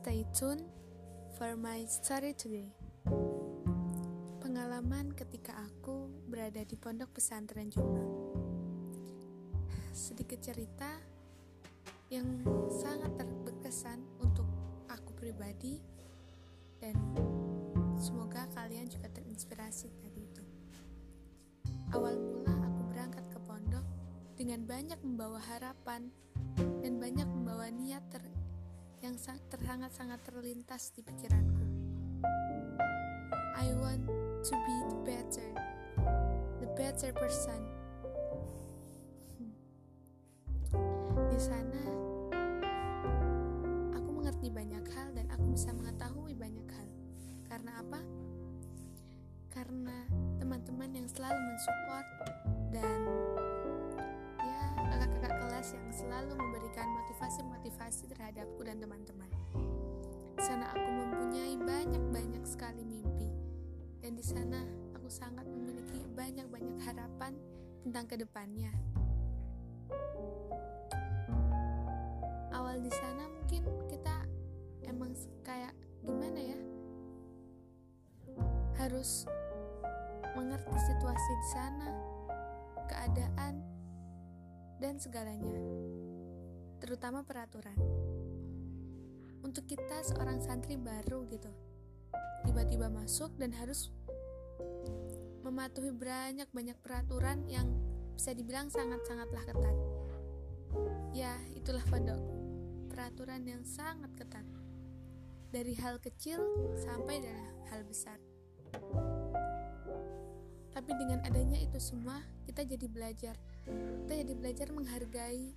Stay tuned for my story today. Pengalaman ketika aku berada di pondok pesantren Jombang. Sedikit cerita yang sangat terkesan untuk aku pribadi dan semoga kalian juga terinspirasi dari itu. Awal mula aku berangkat ke pondok dengan banyak membawa harapan dan banyak membawa niat ter yang sangat-sangat terlintas di pikiranku. I want to be the better, the better person. Hmm. Di sana, aku mengerti banyak hal dan aku bisa mengetahui banyak hal. Karena apa? Karena teman-teman yang selalu mensupport dan kelas yang selalu memberikan motivasi-motivasi terhadapku dan teman-teman. Di sana aku mempunyai banyak-banyak sekali mimpi dan di sana aku sangat memiliki banyak-banyak harapan tentang ke depannya. Awal di sana mungkin kita emang kayak gimana ya? Harus mengerti situasi di sana, keadaan, dan segalanya, terutama peraturan. Untuk kita seorang santri baru gitu, tiba-tiba masuk dan harus mematuhi banyak-banyak peraturan yang bisa dibilang sangat-sangatlah ketat. Ya, itulah pondok. Peraturan yang sangat ketat. Dari hal kecil sampai dengan hal besar. Tapi dengan adanya itu semua, kita jadi belajar. Kita jadi belajar menghargai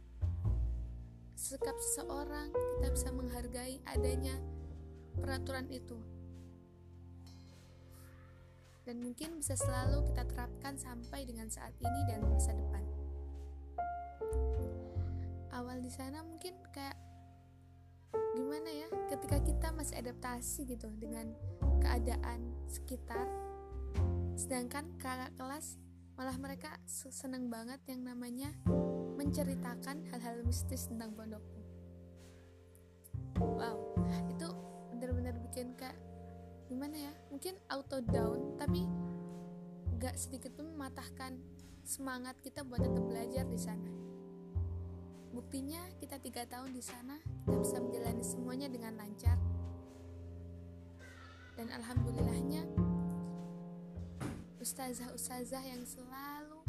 sikap seseorang, kita bisa menghargai adanya peraturan itu. Dan mungkin bisa selalu kita terapkan sampai dengan saat ini dan masa depan. Awal di sana mungkin kayak gimana ya, ketika kita masih adaptasi gitu dengan keadaan sekitar, sedangkan kakak kelas malah mereka seneng banget yang namanya menceritakan hal-hal mistis tentang pondokku. Wow itu benar-benar bikin kayak gimana ya mungkin auto down tapi gak sedikit pun mematahkan semangat kita buat tetap belajar di sana. Buktinya kita tiga tahun di sana kita bisa menjalani semuanya dengan lancar. Dan alhamdulillahnya ustazah-ustazah yang selalu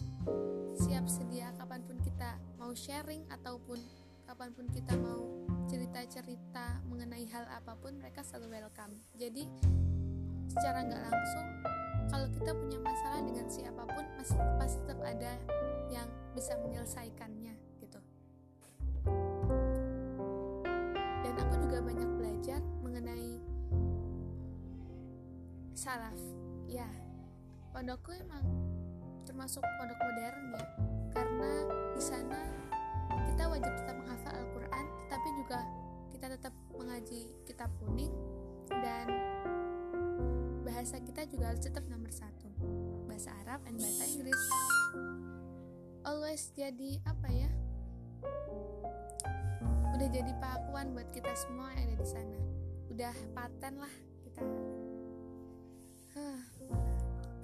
siap sedia kapan pun kita mau sharing ataupun kapan pun kita mau cerita-cerita mengenai hal apa pun mereka selalu welcome. Jadi secara nggak langsung kalau kita punya masalah dengan siapa pun masih pasti tetap ada yang bisa menyelesaikannya gitu. Dan aku juga banyak belajar mengenai salaf. Ya pondokku emang termasuk pondok modern ya. Karena di sana kita wajib tetap menghafal Al-Quran tetapi juga kita tetap mengaji kitab kuning dan bahasa kita juga harus tetap nomor satu. Bahasa Arab dan bahasa Inggris. Always jadi apa ya? Udah jadi pakuan buat kita semua yang ada di sana. Udah paten lah kita. Huh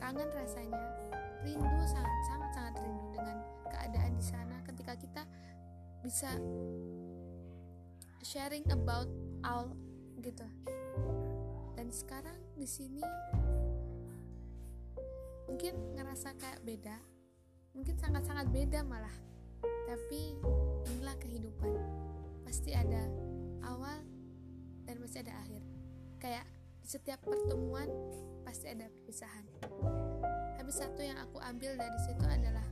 kangen rasanya. Rindu sangat sangat sangat rindu dengan keadaan di sana ketika kita bisa sharing about all gitu. Dan sekarang di sini mungkin ngerasa kayak beda. Mungkin sangat sangat beda malah. Tapi inilah kehidupan. Pasti ada awal dan pasti ada akhir. Kayak setiap pertemuan pasti ada perpisahan. Tapi satu yang aku ambil dari situ adalah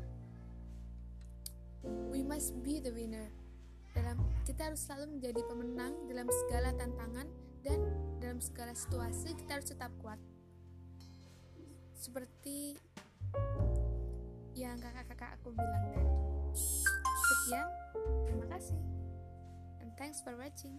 we must be the winner. Dalam kita harus selalu menjadi pemenang dalam segala tantangan dan dalam segala situasi kita harus tetap kuat. Seperti yang kakak-kakak aku bilang tadi. Sekian, terima kasih. And thanks for watching.